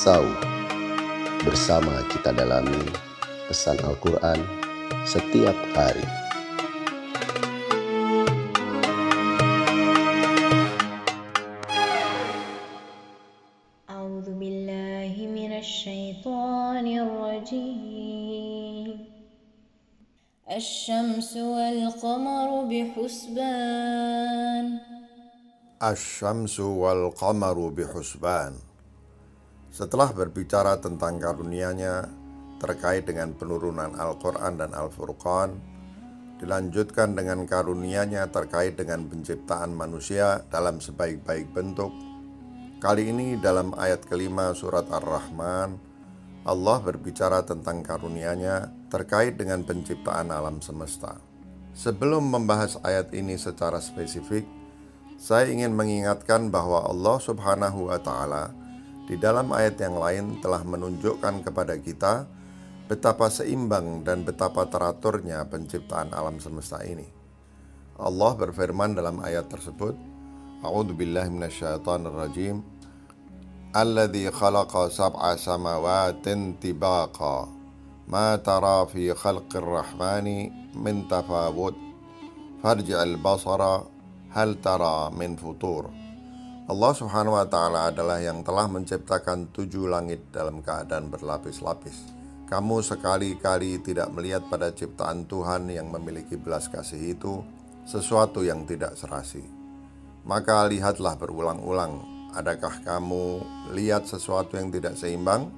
Sau. Bersama kita dalami pesan Al-Quran setiap hari. أعوذ بالله من الشيطان الرجيم الشمس والقمر بحسبان setelah berbicara tentang karunia-Nya terkait dengan penurunan Al-Quran dan Al-Furqan, dilanjutkan dengan karunia-Nya terkait dengan penciptaan manusia dalam sebaik-baik bentuk. Kali ini dalam ayat kelima surat Ar-Rahman, Allah berbicara tentang karunia-Nya terkait dengan penciptaan alam semesta. Sebelum membahas ayat ini secara spesifik, saya ingin mengingatkan bahwa Allah Subhanahu wa Ta'ala di dalam ayat yang lain telah menunjukkan kepada kita betapa seimbang dan betapa teraturnya penciptaan alam semesta ini. Allah berfirman dalam ayat tersebut, A'udzu billahi minasyaitonir rajim. Alladzi khalaqa sab'a samawatin tibaqa. Ma tara fi khalqir rahmani min tafawut. Farji'al basara hal tara min futur. Allah Subhanahu wa taala adalah yang telah menciptakan tujuh langit dalam keadaan berlapis-lapis. Kamu sekali-kali tidak melihat pada ciptaan Tuhan yang memiliki belas kasih itu sesuatu yang tidak serasi. Maka lihatlah berulang-ulang, adakah kamu lihat sesuatu yang tidak seimbang?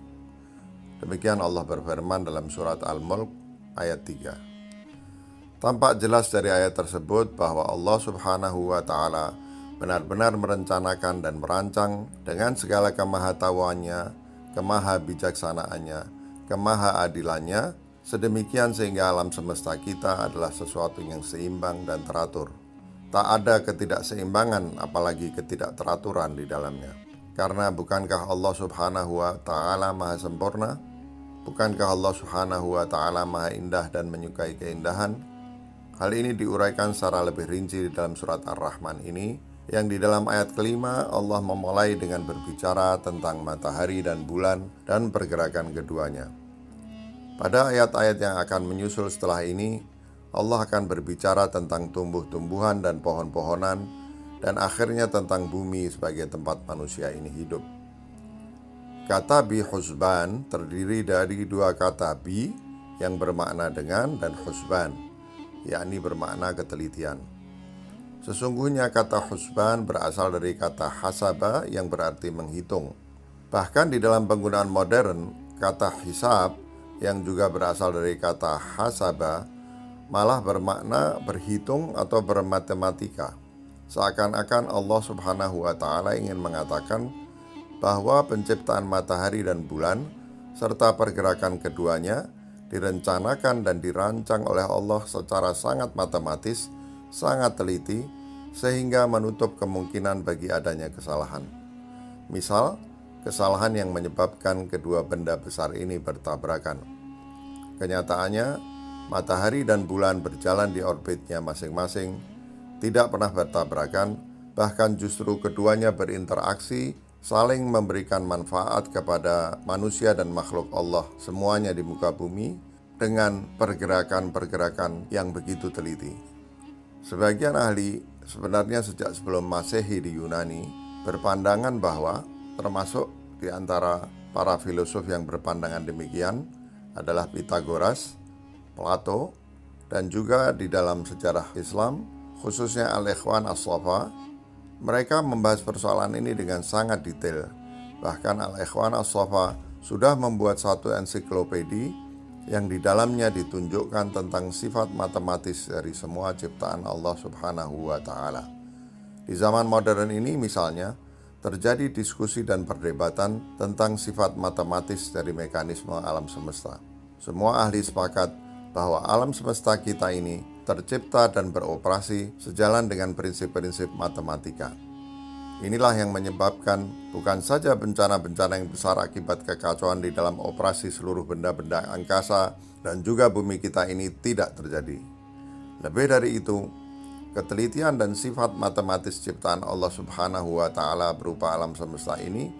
Demikian Allah berfirman dalam surat Al-Mulk ayat 3. Tampak jelas dari ayat tersebut bahwa Allah Subhanahu wa Ta'ala benar-benar merencanakan dan merancang dengan segala kemahatauannya, kemahabijaksanaannya, kemahaadilannya, sedemikian sehingga alam semesta kita adalah sesuatu yang seimbang dan teratur. Tak ada ketidakseimbangan, apalagi ketidakteraturan di dalamnya. Karena bukankah Allah Subhanahu wa Ta'ala Maha Sempurna? Bukankah Allah Subhanahu wa Ta'ala Maha Indah dan menyukai keindahan? Hal ini diuraikan secara lebih rinci di dalam surat Ar-Rahman ini, yang di dalam ayat kelima Allah memulai dengan berbicara tentang matahari dan bulan dan pergerakan keduanya. Pada ayat-ayat yang akan menyusul setelah ini, Allah akan berbicara tentang tumbuh-tumbuhan dan pohon-pohonan, dan akhirnya tentang bumi sebagai tempat manusia ini hidup. Kata bi husban terdiri dari dua kata bi yang bermakna dengan dan husban yakni bermakna ketelitian. Sesungguhnya kata husban berasal dari kata hasaba yang berarti menghitung. Bahkan di dalam penggunaan modern, kata hisab yang juga berasal dari kata hasaba malah bermakna berhitung atau bermatematika. Seakan-akan Allah Subhanahu wa taala ingin mengatakan bahwa penciptaan matahari dan bulan serta pergerakan keduanya direncanakan dan dirancang oleh Allah secara sangat matematis, sangat teliti, sehingga menutup kemungkinan bagi adanya kesalahan. Misal, kesalahan yang menyebabkan kedua benda besar ini bertabrakan. Kenyataannya, matahari dan bulan berjalan di orbitnya masing-masing, tidak pernah bertabrakan, bahkan justru keduanya berinteraksi saling memberikan manfaat kepada manusia dan makhluk Allah semuanya di muka bumi dengan pergerakan-pergerakan yang begitu teliti. Sebagian ahli sebenarnya sejak sebelum Masehi di Yunani berpandangan bahwa termasuk di antara para filosof yang berpandangan demikian adalah Pitagoras, Plato, dan juga di dalam sejarah Islam khususnya Al-Ikhwan As-Safa mereka membahas persoalan ini dengan sangat detail. Bahkan Al-Ikhwan As-Sofa sudah membuat satu ensiklopedi yang di dalamnya ditunjukkan tentang sifat matematis dari semua ciptaan Allah Subhanahu wa taala. Di zaman modern ini misalnya terjadi diskusi dan perdebatan tentang sifat matematis dari mekanisme alam semesta. Semua ahli sepakat bahwa alam semesta kita ini tercipta dan beroperasi sejalan dengan prinsip-prinsip matematika. Inilah yang menyebabkan bukan saja bencana-bencana yang besar akibat kekacauan di dalam operasi seluruh benda-benda angkasa dan juga bumi kita ini tidak terjadi. Lebih dari itu, ketelitian dan sifat matematis ciptaan Allah Subhanahu wa taala berupa alam semesta ini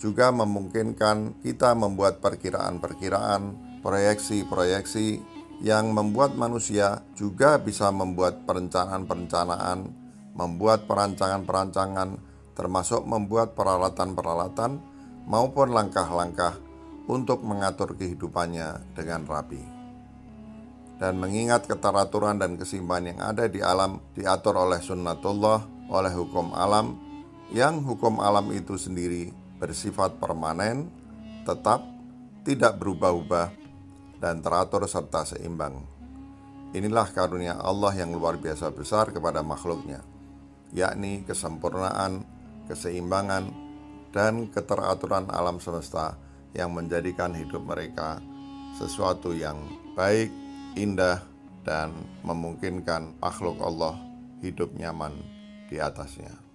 juga memungkinkan kita membuat perkiraan-perkiraan, proyeksi-proyeksi yang membuat manusia juga bisa membuat perencanaan-perencanaan, membuat perancangan-perancangan, termasuk membuat peralatan-peralatan maupun langkah-langkah untuk mengatur kehidupannya dengan rapi. Dan mengingat keteraturan dan keseimbangan yang ada di alam diatur oleh sunnatullah, oleh hukum alam, yang hukum alam itu sendiri bersifat permanen, tetap tidak berubah-ubah, dan teratur serta seimbang. Inilah karunia Allah yang luar biasa besar kepada makhluknya, yakni kesempurnaan, keseimbangan, dan keteraturan alam semesta yang menjadikan hidup mereka sesuatu yang baik, indah, dan memungkinkan makhluk Allah hidup nyaman di atasnya.